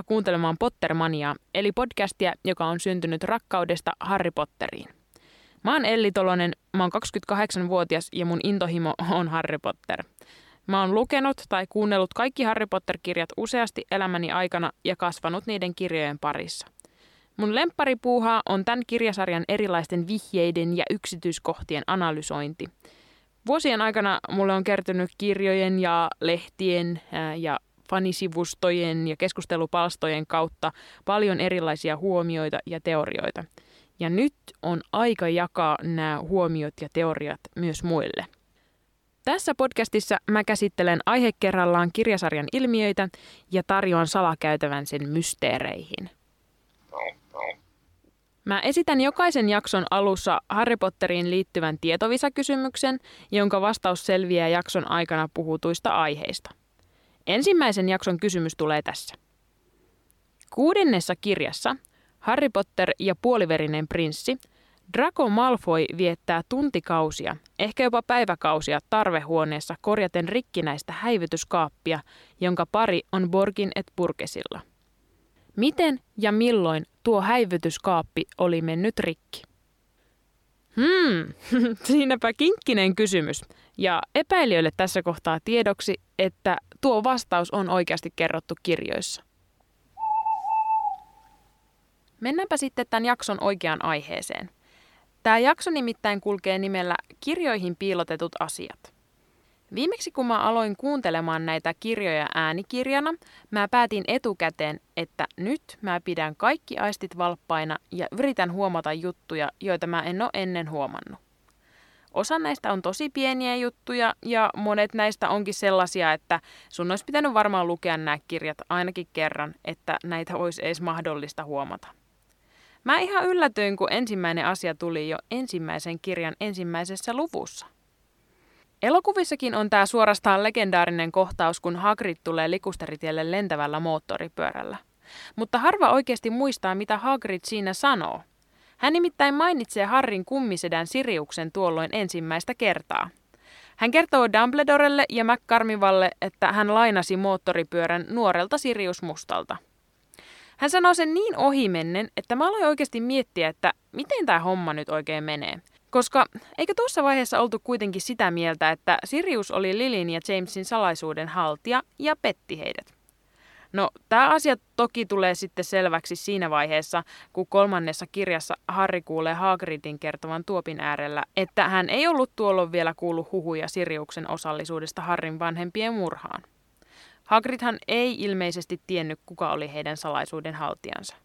Tervetuloa kuuntelemaan Pottermania, eli podcastia, joka on syntynyt rakkaudesta Harry Potteriin. Mä oon Elli Tolonen, mä oon 28-vuotias ja mun intohimo on Harry Potter. Mä oon lukenut tai kuunnellut kaikki Harry Potter-kirjat useasti elämäni aikana ja kasvanut niiden kirjojen parissa. Mun lempparipuuhaa on tämän kirjasarjan erilaisten vihjeiden ja yksityiskohtien analysointi. Vuosien aikana mulle on kertynyt kirjojen ja lehtien ja fanisivustojen ja keskustelupalstojen kautta paljon erilaisia huomioita ja teorioita. Ja nyt on aika jakaa nämä huomiot ja teoriat myös muille. Tässä podcastissa mä käsittelen aihe kerrallaan kirjasarjan ilmiöitä ja tarjoan salakäytävän sen mysteereihin. Mä esitän jokaisen jakson alussa Harry Potteriin liittyvän tietovisakysymyksen, jonka vastaus selviää jakson aikana puhutuista aiheista. Ensimmäisen jakson kysymys tulee tässä. Kuudennessa kirjassa Harry Potter ja puoliverinen prinssi Draco Malfoy viettää tuntikausia, ehkä jopa päiväkausia tarvehuoneessa korjaten rikkinäistä häivytyskaappia, jonka pari on Borgin et Burkesilla. Miten ja milloin tuo häivytyskaappi oli mennyt rikki? Hmm, siinäpä kinkkinen kysymys. Ja epäilijöille tässä kohtaa tiedoksi, että tuo vastaus on oikeasti kerrottu kirjoissa. Mennäänpä sitten tämän jakson oikeaan aiheeseen. Tämä jakso nimittäin kulkee nimellä Kirjoihin piilotetut asiat. Viimeksi kun mä aloin kuuntelemaan näitä kirjoja äänikirjana, mä päätin etukäteen, että nyt mä pidän kaikki aistit valppaina ja yritän huomata juttuja, joita mä en ole ennen huomannut. Osa näistä on tosi pieniä juttuja ja monet näistä onkin sellaisia, että sun olisi pitänyt varmaan lukea nämä kirjat ainakin kerran, että näitä olisi edes mahdollista huomata. Mä ihan yllätyin, kun ensimmäinen asia tuli jo ensimmäisen kirjan ensimmäisessä luvussa. Elokuvissakin on tämä suorastaan legendaarinen kohtaus, kun Hagrid tulee likusteritielle lentävällä moottoripyörällä. Mutta harva oikeasti muistaa, mitä Hagrid siinä sanoo. Hän nimittäin mainitsee Harrin kummisedän Siriuksen tuolloin ensimmäistä kertaa. Hän kertoo Dumbledorelle ja McCarmivalle, että hän lainasi moottoripyörän nuorelta Sirius Mustalta. Hän sanoo sen niin ohimennen, että mä aloin oikeasti miettiä, että miten tämä homma nyt oikein menee. Koska eikö tuossa vaiheessa oltu kuitenkin sitä mieltä, että Sirius oli Lilin ja Jamesin salaisuuden haltija ja petti heidät? No, tämä asia toki tulee sitten selväksi siinä vaiheessa, kun kolmannessa kirjassa Harry kuulee Hagridin kertovan tuopin äärellä, että hän ei ollut tuolloin vielä kuullut huhuja Siriuksen osallisuudesta Harrin vanhempien murhaan. Hagridhan ei ilmeisesti tiennyt, kuka oli heidän salaisuuden haltijansa.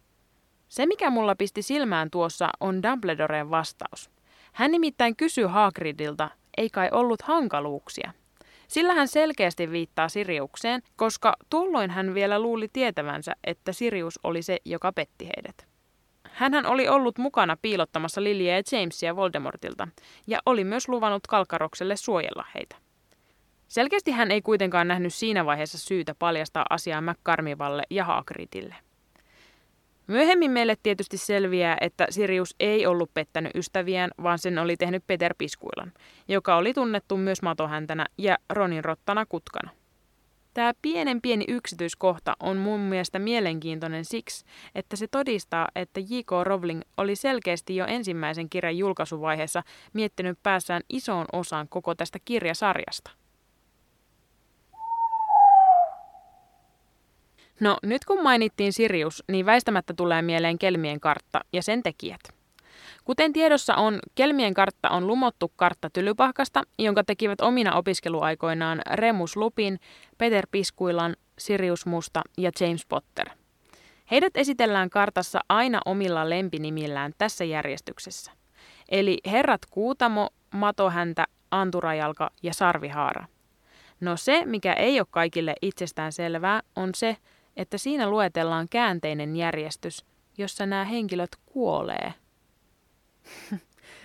Se, mikä mulla pisti silmään tuossa, on Dumbledoren vastaus. Hän nimittäin kysyy Hagridilta, ei kai ollut hankaluuksia – sillä hän selkeästi viittaa Siriukseen, koska tuolloin hän vielä luuli tietävänsä, että Sirius oli se, joka petti heidät. Hänhän oli ollut mukana piilottamassa Lilia ja Jamesia Voldemortilta ja oli myös luvannut Kalkarokselle suojella heitä. Selkeästi hän ei kuitenkaan nähnyt siinä vaiheessa syytä paljastaa asiaa McCarmivalle ja Hagridille. Myöhemmin meille tietysti selviää, että Sirius ei ollut pettänyt ystäviään, vaan sen oli tehnyt Peter Piskuilan, joka oli tunnettu myös matohäntänä ja Ronin rottana kutkana. Tämä pienen pieni yksityiskohta on mun mielestä mielenkiintoinen siksi, että se todistaa, että J.K. Rowling oli selkeästi jo ensimmäisen kirjan julkaisuvaiheessa miettinyt päässään isoon osaan koko tästä kirjasarjasta – No nyt kun mainittiin Sirius, niin väistämättä tulee mieleen Kelmien kartta ja sen tekijät. Kuten tiedossa on, Kelmien kartta on lumottu kartta Tylypahkasta, jonka tekivät omina opiskeluaikoinaan Remus Lupin, Peter Piskuilan, Sirius Musta ja James Potter. Heidät esitellään kartassa aina omilla lempinimillään tässä järjestyksessä. Eli herrat Kuutamo, Matohäntä, Anturajalka ja Sarvihaara. No se, mikä ei ole kaikille itsestään selvää, on se, että siinä luetellaan käänteinen järjestys, jossa nämä henkilöt kuolee.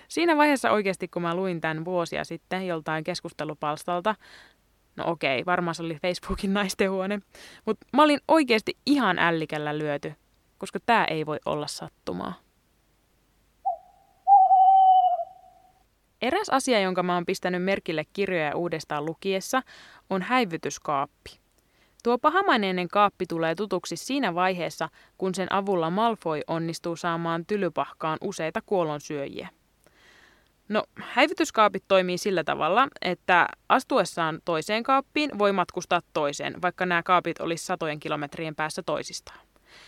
siinä vaiheessa oikeasti, kun mä luin tämän vuosia sitten joltain keskustelupalstalta, no okei, varmaan se oli Facebookin naistenhuone, mutta mä olin oikeasti ihan ällikällä lyöty, koska tämä ei voi olla sattumaa. Eräs asia, jonka mä oon pistänyt merkille kirjoja uudestaan lukiessa, on häivytyskaappi. Tuo pahamaineinen kaappi tulee tutuksi siinä vaiheessa, kun sen avulla Malfoy onnistuu saamaan tylypahkaan useita kuolonsyöjiä. No, häivytyskaapit toimii sillä tavalla, että astuessaan toiseen kaappiin voi matkustaa toiseen, vaikka nämä kaapit olisi satojen kilometrien päässä toisistaan.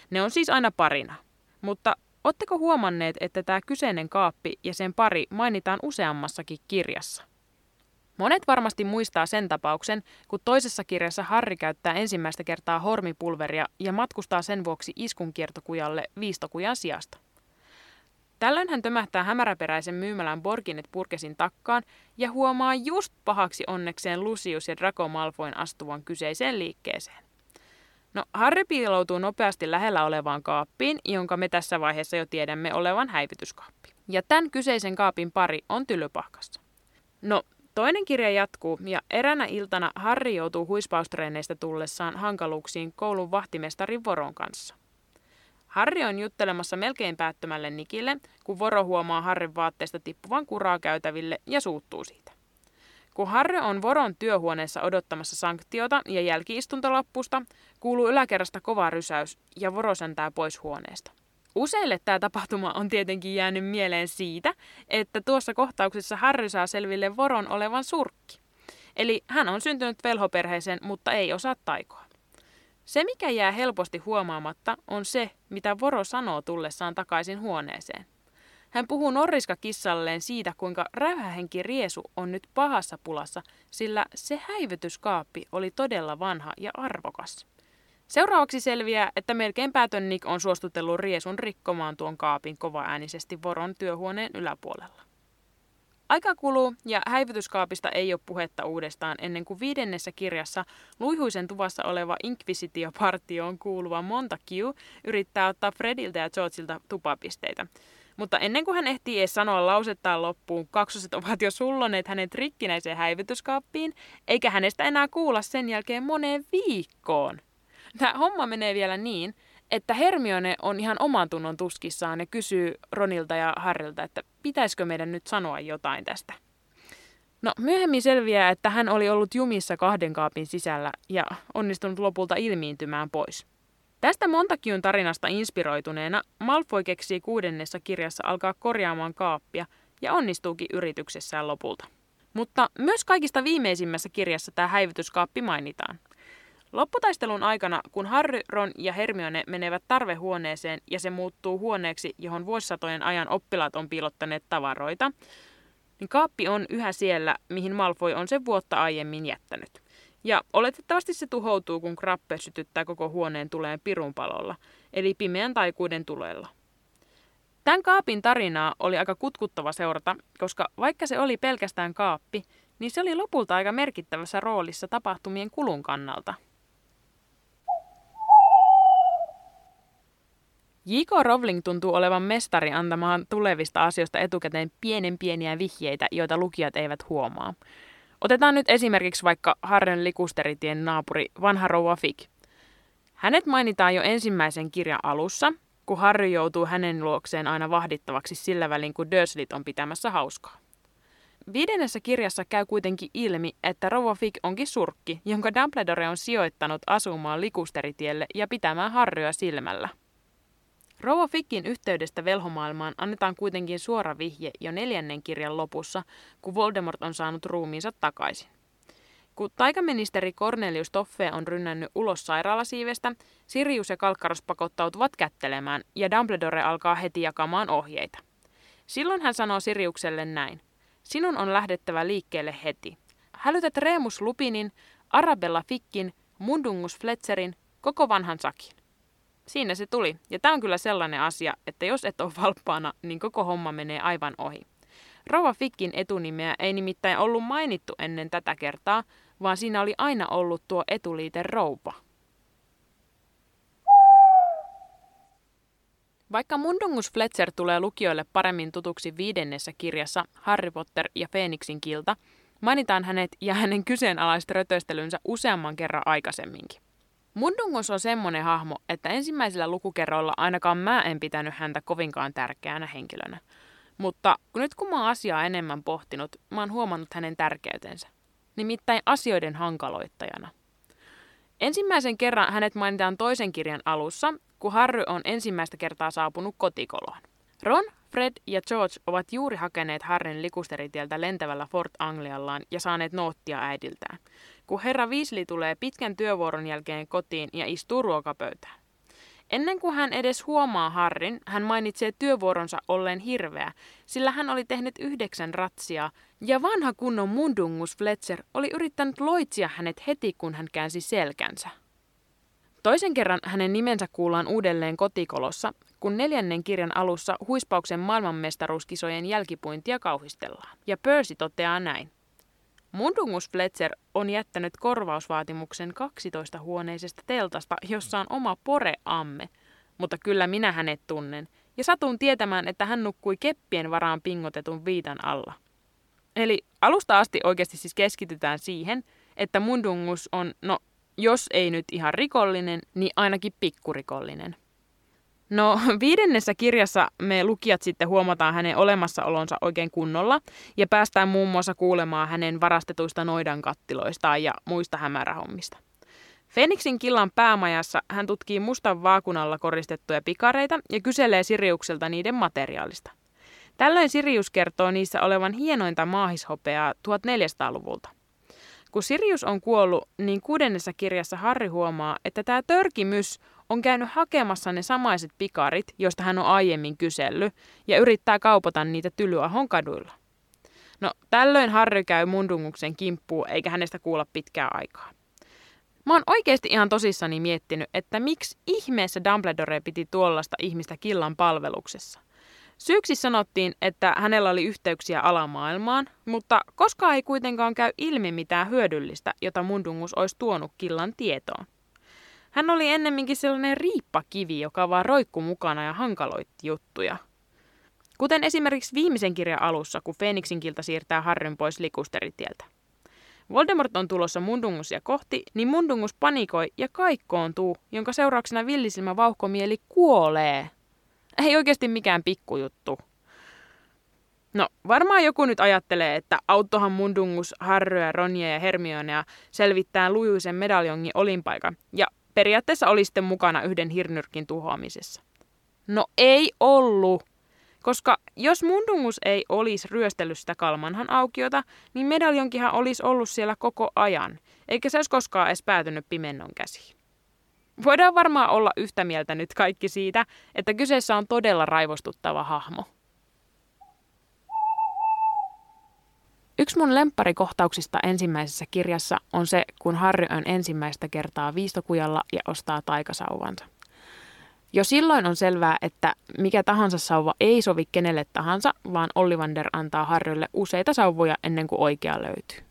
Ne on siis aina parina. Mutta Oletteko huomanneet, että tämä kyseinen kaappi ja sen pari mainitaan useammassakin kirjassa? Monet varmasti muistaa sen tapauksen, kun toisessa kirjassa Harri käyttää ensimmäistä kertaa hormipulveria ja matkustaa sen vuoksi iskunkiertokujalle viistokujan sijasta. Tällöin hän tömähtää hämäräperäisen myymälän Borginet Purkesin takkaan ja huomaa just pahaksi onnekseen Lucius ja Draco Malfoyn astuvan kyseiseen liikkeeseen. No, Harry piiloutuu nopeasti lähellä olevaan kaappiin, jonka me tässä vaiheessa jo tiedämme olevan häivytyskaappi. Ja tämän kyseisen kaapin pari on tylypahkassa. No, toinen kirja jatkuu, ja eränä iltana Harry joutuu huispaustreeneistä tullessaan hankaluuksiin koulun vahtimestarin Voron kanssa. Harri on juttelemassa melkein päättömälle Nikille, kun Voro huomaa Harrin vaatteesta tippuvan kuraa käytäville ja suuttuu siitä. Kun Harry on Voron työhuoneessa odottamassa sanktiota ja jälkiistuntolappusta, kuuluu yläkerrasta kova rysäys ja Voro säntää pois huoneesta. Useille tämä tapahtuma on tietenkin jäänyt mieleen siitä, että tuossa kohtauksessa Harry saa selville Voron olevan surkki. Eli hän on syntynyt velhoperheeseen, mutta ei osaa taikoa. Se, mikä jää helposti huomaamatta, on se, mitä Voro sanoo tullessaan takaisin huoneeseen. Hän puhuu Norriska kissalleen siitä, kuinka räyhähenki Riesu on nyt pahassa pulassa, sillä se häivytyskaappi oli todella vanha ja arvokas. Seuraavaksi selviää, että melkein päätön Nick on suostutellut Riesun rikkomaan tuon kaapin kovaäänisesti Voron työhuoneen yläpuolella. Aika kuluu ja häivytyskaapista ei ole puhetta uudestaan ennen kuin viidennessä kirjassa luihuisen tuvassa oleva Inquisitio-partioon kuuluva Montague yrittää ottaa Frediltä ja Georgeilta tupapisteitä. Mutta ennen kuin hän ehtii edes sanoa lausettaan loppuun, kaksoset ovat jo sulloneet hänet rikkinäiseen häivytyskaappiin, eikä hänestä enää kuulla sen jälkeen moneen viikkoon. Tämä homma menee vielä niin, että Hermione on ihan oman tunnon tuskissaan ja kysyy Ronilta ja Harrilta, että pitäisikö meidän nyt sanoa jotain tästä. No myöhemmin selviää, että hän oli ollut jumissa kahden kaapin sisällä ja onnistunut lopulta ilmiintymään pois. Tästä Montakiun tarinasta inspiroituneena Malfoy keksii kuudennessa kirjassa alkaa korjaamaan kaappia ja onnistuukin yrityksessään lopulta. Mutta myös kaikista viimeisimmässä kirjassa tämä häivytyskaappi mainitaan. Lopputaistelun aikana, kun Harry, Ron ja Hermione menevät tarvehuoneeseen ja se muuttuu huoneeksi, johon vuosisatojen ajan oppilaat on piilottaneet tavaroita, niin kaappi on yhä siellä, mihin Malfoy on sen vuotta aiemmin jättänyt. Ja oletettavasti se tuhoutuu, kun Krappe sytyttää koko huoneen tuleen pirunpalolla, eli pimeän taikuuden tulella. Tämän kaapin tarinaa oli aika kutkuttava seurata, koska vaikka se oli pelkästään kaappi, niin se oli lopulta aika merkittävässä roolissa tapahtumien kulun kannalta. J.K. Rowling tuntuu olevan mestari antamaan tulevista asioista etukäteen pienen pieniä vihjeitä, joita lukijat eivät huomaa. Otetaan nyt esimerkiksi vaikka Harren likusteritien naapuri, vanha rouva Fig. Hänet mainitaan jo ensimmäisen kirjan alussa, kun Harry joutuu hänen luokseen aina vahdittavaksi sillä välin, kun Dursleyt on pitämässä hauskaa. Viidennessä kirjassa käy kuitenkin ilmi, että rouva Fig onkin surkki, jonka Dumbledore on sijoittanut asumaan likusteritielle ja pitämään Harryä silmällä – Rouva Fickin yhteydestä velhomaailmaan annetaan kuitenkin suora vihje jo neljännen kirjan lopussa, kun Voldemort on saanut ruumiinsa takaisin. Kun taikaministeri Cornelius Toffe on rynnännyt ulos sairaalasiivestä, Sirius ja Kalkkaros pakottautuvat kättelemään ja Dumbledore alkaa heti jakamaan ohjeita. Silloin hän sanoo Siriukselle näin. Sinun on lähdettävä liikkeelle heti. Hälytät Remus Lupinin, Arabella Fickin, Mundungus Fletcherin, koko vanhan sakin. Siinä se tuli. Ja tämä on kyllä sellainen asia, että jos et ole valppaana, niin koko homma menee aivan ohi. Rova Fickin etunimeä ei nimittäin ollut mainittu ennen tätä kertaa, vaan siinä oli aina ollut tuo etuliite rouva. Vaikka Mundungus Fletcher tulee lukijoille paremmin tutuksi viidennessä kirjassa Harry Potter ja Phoenixin kilta, mainitaan hänet ja hänen kyseenalaiset rötöstelynsä useamman kerran aikaisemminkin. Mundungus on semmonen hahmo, että ensimmäisellä lukukerroilla ainakaan mä en pitänyt häntä kovinkaan tärkeänä henkilönä. Mutta nyt kun mä oon asiaa enemmän pohtinut, mä oon huomannut hänen tärkeytensä. Nimittäin asioiden hankaloittajana. Ensimmäisen kerran hänet mainitaan toisen kirjan alussa, kun Harry on ensimmäistä kertaa saapunut kotikoloon. Ron, Fred ja George ovat juuri hakeneet Harryn likusteritieltä lentävällä Fort Angliallaan ja saaneet noottia äidiltään, kun herra Weasley tulee pitkän työvuoron jälkeen kotiin ja istuu ruokapöytään. Ennen kuin hän edes huomaa Harrin, hän mainitsee työvuoronsa olleen hirveä, sillä hän oli tehnyt yhdeksän ratsia, ja vanha kunnon mundungus Fletcher oli yrittänyt loitsia hänet heti, kun hän käänsi selkänsä. Toisen kerran hänen nimensä kuullaan uudelleen kotikolossa, kun neljännen kirjan alussa huispauksen maailmanmestaruuskisojen jälkipuintia kauhistellaan. Ja Percy toteaa näin. Mundungus Fletcher on jättänyt korvausvaatimuksen 12-huoneisesta teltasta, jossa on oma poreamme, mutta kyllä minä hänet tunnen, ja satun tietämään, että hän nukkui keppien varaan pingotetun viitan alla. Eli alusta asti oikeasti siis keskitytään siihen, että Mundungus on, no jos ei nyt ihan rikollinen, niin ainakin pikkurikollinen. No viidennessä kirjassa me lukijat sitten huomataan hänen olemassaolonsa oikein kunnolla ja päästään muun muassa kuulemaan hänen varastetuista noidan kattiloistaan ja muista hämärähommista. Fenixin killan päämajassa hän tutkii mustan vaakunalla koristettuja pikareita ja kyselee Siriukselta niiden materiaalista. Tällöin Sirius kertoo niissä olevan hienointa maahishopeaa 1400-luvulta. Kun Sirius on kuollut, niin kuudennessa kirjassa Harry huomaa, että tämä törkimys on käynyt hakemassa ne samaiset pikarit, joista hän on aiemmin kysellyt, ja yrittää kaupata niitä Tylyahon kaduilla. No, tällöin Harry käy Mundunguksen kimppuun, eikä hänestä kuulla pitkää aikaa. Mä oon oikeasti ihan tosissani miettinyt, että miksi ihmeessä Dumbledore piti tuollaista ihmistä killan palveluksessa. Syyksi sanottiin, että hänellä oli yhteyksiä alamaailmaan, mutta koskaan ei kuitenkaan käy ilmi mitään hyödyllistä, jota Mundungus olisi tuonut killan tietoon. Hän oli ennemminkin sellainen riippakivi, joka vaan roikku mukana ja hankaloitti juttuja. Kuten esimerkiksi viimeisen kirjan alussa, kun Feeniksin kilta siirtää Harryn pois likusteritieltä. Voldemort on tulossa Mundungusia kohti, niin Mundungus panikoi ja kaikkoontuu, jonka seurauksena villisilmä vauhkomieli kuolee. Ei oikeasti mikään pikkujuttu. No, varmaan joku nyt ajattelee, että auttohan Mundungus Harryä, Ronja ja Hermionea selvittää lujuisen medaljongin olinpaikan, ja periaatteessa oli sitten mukana yhden hirnyrkin tuhoamisessa. No ei ollut. Koska jos Mundungus ei olisi ryöstellyt sitä Kalmanhan aukiota, niin medaljonkihan olisi ollut siellä koko ajan, eikä se olisi koskaan edes päätynyt pimennon käsiin. Voidaan varmaan olla yhtä mieltä nyt kaikki siitä, että kyseessä on todella raivostuttava hahmo. Yksi mun lempparikohtauksista ensimmäisessä kirjassa on se, kun Harry on ensimmäistä kertaa viistokujalla ja ostaa taikasauvansa. Jo silloin on selvää, että mikä tahansa sauva ei sovi kenelle tahansa, vaan Ollivander antaa Harrylle useita sauvoja ennen kuin oikea löytyy.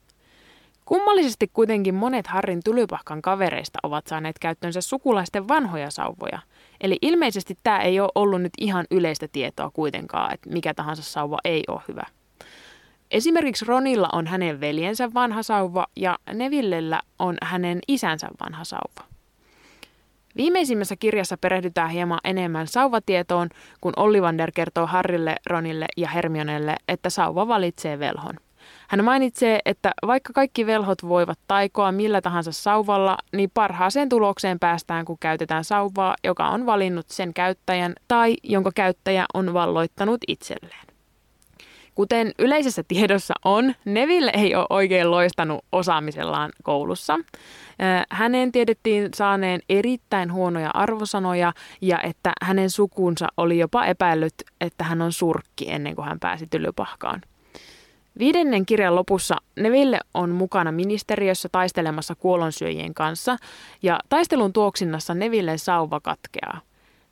Kummallisesti kuitenkin monet Harrin tylypahkan kavereista ovat saaneet käyttöönsä sukulaisten vanhoja sauvoja. Eli ilmeisesti tämä ei ole ollut nyt ihan yleistä tietoa kuitenkaan, että mikä tahansa sauva ei ole hyvä. Esimerkiksi Ronilla on hänen veljensä vanha sauva ja Nevillellä on hänen isänsä vanha sauva. Viimeisimmässä kirjassa perehdytään hieman enemmän sauvatietoon, kun Ollivander kertoo Harrille, Ronille ja Hermionelle, että sauva valitsee velhon. Hän mainitsee, että vaikka kaikki velhot voivat taikoa millä tahansa sauvalla, niin parhaaseen tulokseen päästään, kun käytetään sauvaa, joka on valinnut sen käyttäjän tai jonka käyttäjä on valloittanut itselleen. Kuten yleisessä tiedossa on, Neville ei ole oikein loistanut osaamisellaan koulussa. Hänen tiedettiin saaneen erittäin huonoja arvosanoja ja että hänen sukunsa oli jopa epäillyt, että hän on surkki ennen kuin hän pääsi tylypahkaan. Viidennen kirjan lopussa Neville on mukana ministeriössä taistelemassa kuolonsyöjien kanssa ja taistelun tuoksinnassa Neville sauva katkeaa.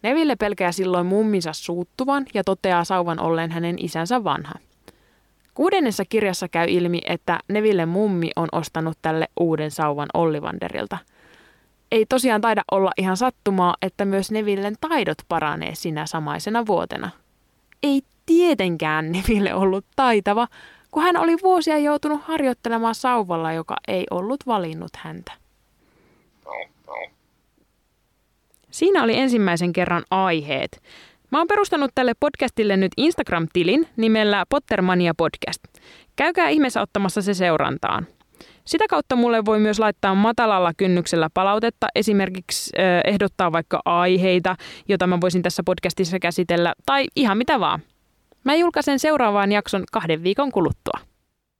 Neville pelkää silloin mumminsa suuttuvan ja toteaa sauvan olleen hänen isänsä vanha. Kuudennessa kirjassa käy ilmi, että Neville mummi on ostanut tälle uuden sauvan Ollivanderilta. Ei tosiaan taida olla ihan sattumaa, että myös Nevillen taidot paranee sinä samaisena vuotena. Ei tietenkään Neville ollut taitava, kun hän oli vuosia joutunut harjoittelemaan sauvalla, joka ei ollut valinnut häntä. Siinä oli ensimmäisen kerran aiheet. Mä oon perustanut tälle podcastille nyt Instagram-tilin nimellä Pottermania Podcast. Käykää ihmeessä ottamassa se seurantaan. Sitä kautta mulle voi myös laittaa matalalla kynnyksellä palautetta, esimerkiksi ehdottaa vaikka aiheita, jota mä voisin tässä podcastissa käsitellä, tai ihan mitä vaan. Mä julkaisen seuraavaan jakson kahden viikon kuluttua.